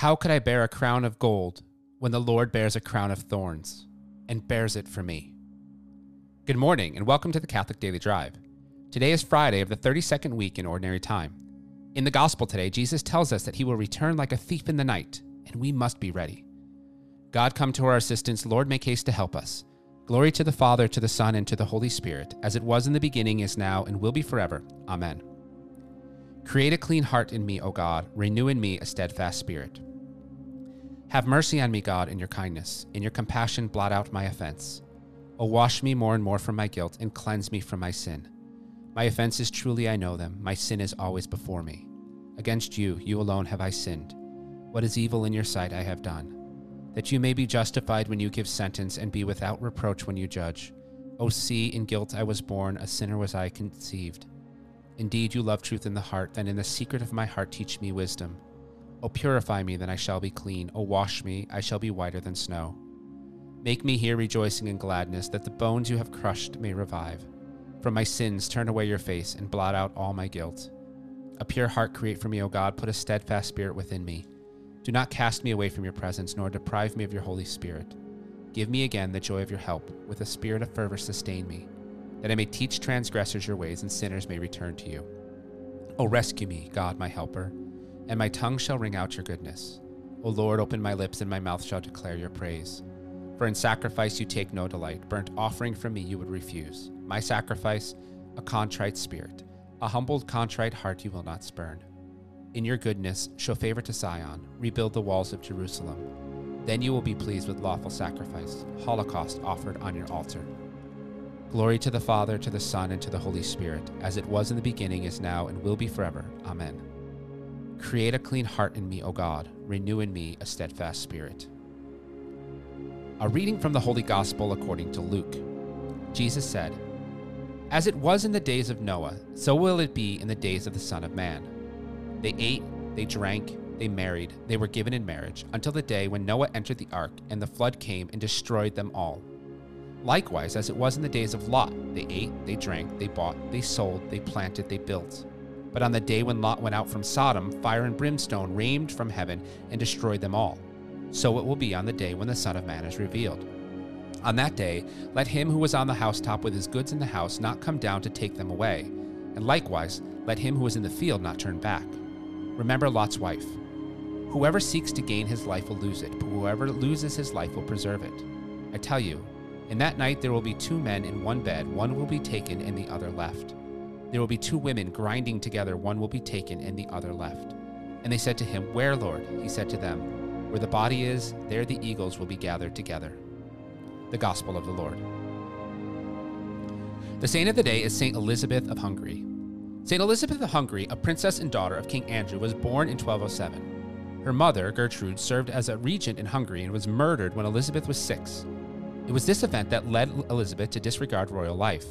How could I bear a crown of gold when the Lord bears a crown of thorns and bears it for me? Good morning and welcome to the Catholic Daily Drive. Today is Friday of the 32nd week in Ordinary Time. In the Gospel today, Jesus tells us that he will return like a thief in the night, and we must be ready. God, come to our assistance. Lord, make haste to help us. Glory to the Father, to the Son, and to the Holy Spirit, as it was in the beginning, is now, and will be forever. Amen. Create a clean heart in me, O God, renew in me a steadfast spirit. Have mercy on me, God, in your kindness. In your compassion, blot out my offense. O wash me more and more from my guilt, and cleanse me from my sin. My offenses truly I know them, my sin is always before me. Against you, you alone have I sinned. What is evil in your sight I have done, that you may be justified when you give sentence, and be without reproach when you judge. O see, in guilt I was born, a sinner was I conceived. Indeed, you love truth in the heart, then in the secret of my heart teach me wisdom. O purify me, then I shall be clean. O wash me, I shall be whiter than snow. Make me hear rejoicing and gladness, that the bones you have crushed may revive. From my sins turn away your face, and blot out all my guilt. A pure heart create for me, O God, put a steadfast spirit within me. Do not cast me away from your presence, nor deprive me of your Holy Spirit. Give me again the joy of your help, with a spirit of fervor sustain me that I may teach transgressors your ways and sinners may return to you. O rescue me, God, my helper, and my tongue shall ring out your goodness. O Lord, open my lips, and my mouth shall declare your praise. For in sacrifice you take no delight, burnt offering from me you would refuse. My sacrifice, a contrite spirit, a humbled, contrite heart you will not spurn. In your goodness, show favor to Zion, rebuild the walls of Jerusalem. Then you will be pleased with lawful sacrifice, holocaust offered on your altar. Glory to the Father, to the Son, and to the Holy Spirit, as it was in the beginning, is now, and will be forever. Amen. Create a clean heart in me, O God. Renew in me a steadfast spirit. A reading from the Holy Gospel according to Luke. Jesus said, As it was in the days of Noah, so will it be in the days of the Son of Man. They ate, they drank, they married, they were given in marriage, until the day when Noah entered the ark, and the flood came and destroyed them all. Likewise, as it was in the days of Lot, they ate, they drank, they bought, they sold, they planted, they built. But on the day when Lot went out from Sodom, fire and brimstone rained from heaven and destroyed them all. So it will be on the day when the Son of Man is revealed. On that day, let him who was on the housetop with his goods in the house not come down to take them away. And likewise, let him who is in the field not turn back. Remember Lot's wife. Whoever seeks to gain his life will lose it, but whoever loses his life will preserve it. I tell you, in that night there will be two men in one bed, one will be taken and the other left. There will be two women grinding together, one will be taken and the other left. And they said to him, Where, Lord? He said to them, Where the body is, there the eagles will be gathered together. The Gospel of the Lord. The saint of the day is Saint Elizabeth of Hungary. Saint Elizabeth of Hungary, a princess and daughter of King Andrew, was born in 1207. Her mother, Gertrude, served as a regent in Hungary and was murdered when Elizabeth was six. It was this event that led Elizabeth to disregard royal life.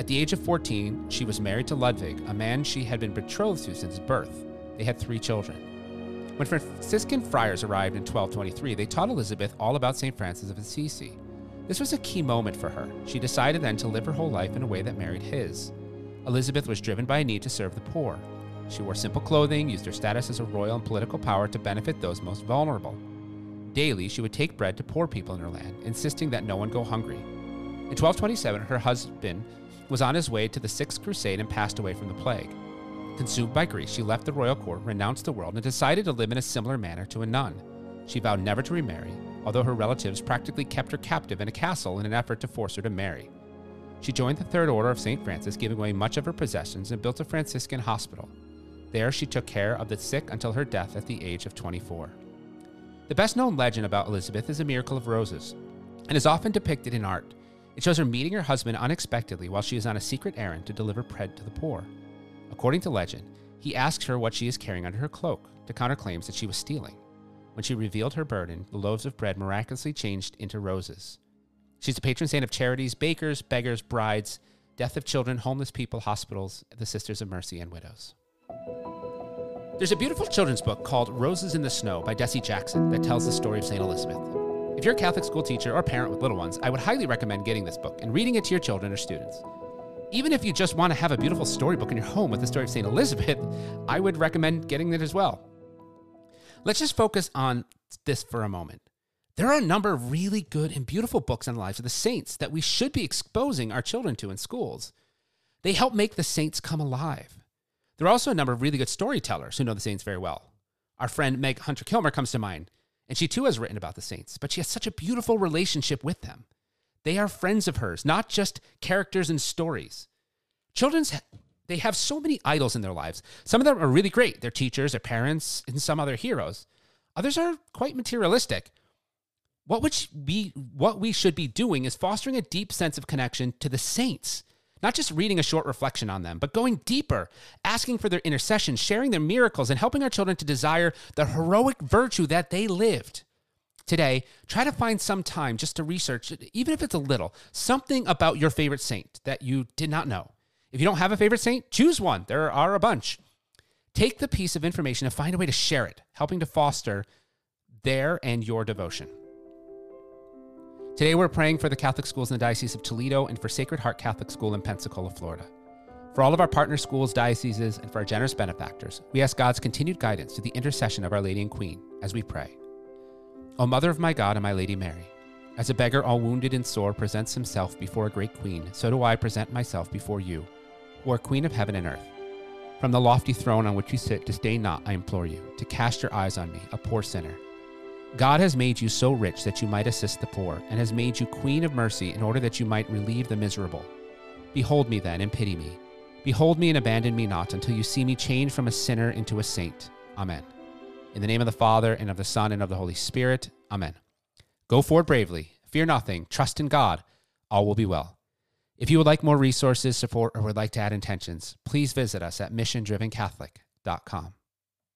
At the age of 14, she was married to Ludwig, a man she had been betrothed to since birth. They had three children. When Franciscan friars arrived in 1223, they taught Elizabeth all about St. Francis of Assisi. This was a key moment for her. She decided then to live her whole life in a way that married his. Elizabeth was driven by a need to serve the poor. She wore simple clothing, used her status as a royal and political power to benefit those most vulnerable. Daily, she would take bread to poor people in her land, insisting that no one go hungry. In 1227, her husband was on his way to the Sixth Crusade and passed away from the plague. Consumed by grief, she left the royal court, renounced the world, and decided to live in a similar manner to a nun. She vowed never to remarry, although her relatives practically kept her captive in a castle in an effort to force her to marry. She joined the Third Order of St. Francis, giving away much of her possessions, and built a Franciscan hospital. There, she took care of the sick until her death at the age of 24. The best known legend about Elizabeth is a miracle of roses, and is often depicted in art. It shows her meeting her husband unexpectedly while she is on a secret errand to deliver bread to the poor. According to legend, he asks her what she is carrying under her cloak to counter claims that she was stealing. When she revealed her burden, the loaves of bread miraculously changed into roses. She's the patron saint of charities, bakers, beggars, brides, death of children, homeless people, hospitals, the Sisters of Mercy, and widows. There's a beautiful children's book called Roses in the Snow by Desi Jackson that tells the story of St. Elizabeth. If you're a Catholic school teacher or parent with little ones, I would highly recommend getting this book and reading it to your children or students. Even if you just want to have a beautiful storybook in your home with the story of St. Elizabeth, I would recommend getting it as well. Let's just focus on this for a moment. There are a number of really good and beautiful books on the lives of the saints that we should be exposing our children to in schools. They help make the saints come alive. There are also a number of really good storytellers who know the saints very well. Our friend Meg Hunter Kilmer comes to mind, and she too has written about the saints, but she has such a beautiful relationship with them. They are friends of hers, not just characters and stories. Children's they have so many idols in their lives. Some of them are really great. They're teachers, their parents, and some other heroes. Others are quite materialistic. What would we what we should be doing is fostering a deep sense of connection to the saints. Not just reading a short reflection on them, but going deeper, asking for their intercession, sharing their miracles, and helping our children to desire the heroic virtue that they lived. Today, try to find some time just to research, even if it's a little, something about your favorite saint that you did not know. If you don't have a favorite saint, choose one. There are a bunch. Take the piece of information and find a way to share it, helping to foster their and your devotion. Today, we're praying for the Catholic schools in the Diocese of Toledo and for Sacred Heart Catholic School in Pensacola, Florida. For all of our partner schools, dioceses, and for our generous benefactors, we ask God's continued guidance through the intercession of Our Lady and Queen as we pray. O Mother of my God and my Lady Mary, as a beggar all wounded and sore presents himself before a great queen, so do I present myself before you, who are Queen of heaven and earth. From the lofty throne on which you sit, disdain not, I implore you, to cast your eyes on me, a poor sinner. God has made you so rich that you might assist the poor, and has made you Queen of mercy in order that you might relieve the miserable. Behold me then, and pity me. Behold me and abandon me not until you see me changed from a sinner into a saint. Amen. In the name of the Father, and of the Son, and of the Holy Spirit. Amen. Go forward bravely. Fear nothing. Trust in God. All will be well. If you would like more resources, support, or would like to add intentions, please visit us at missiondrivencatholic.com.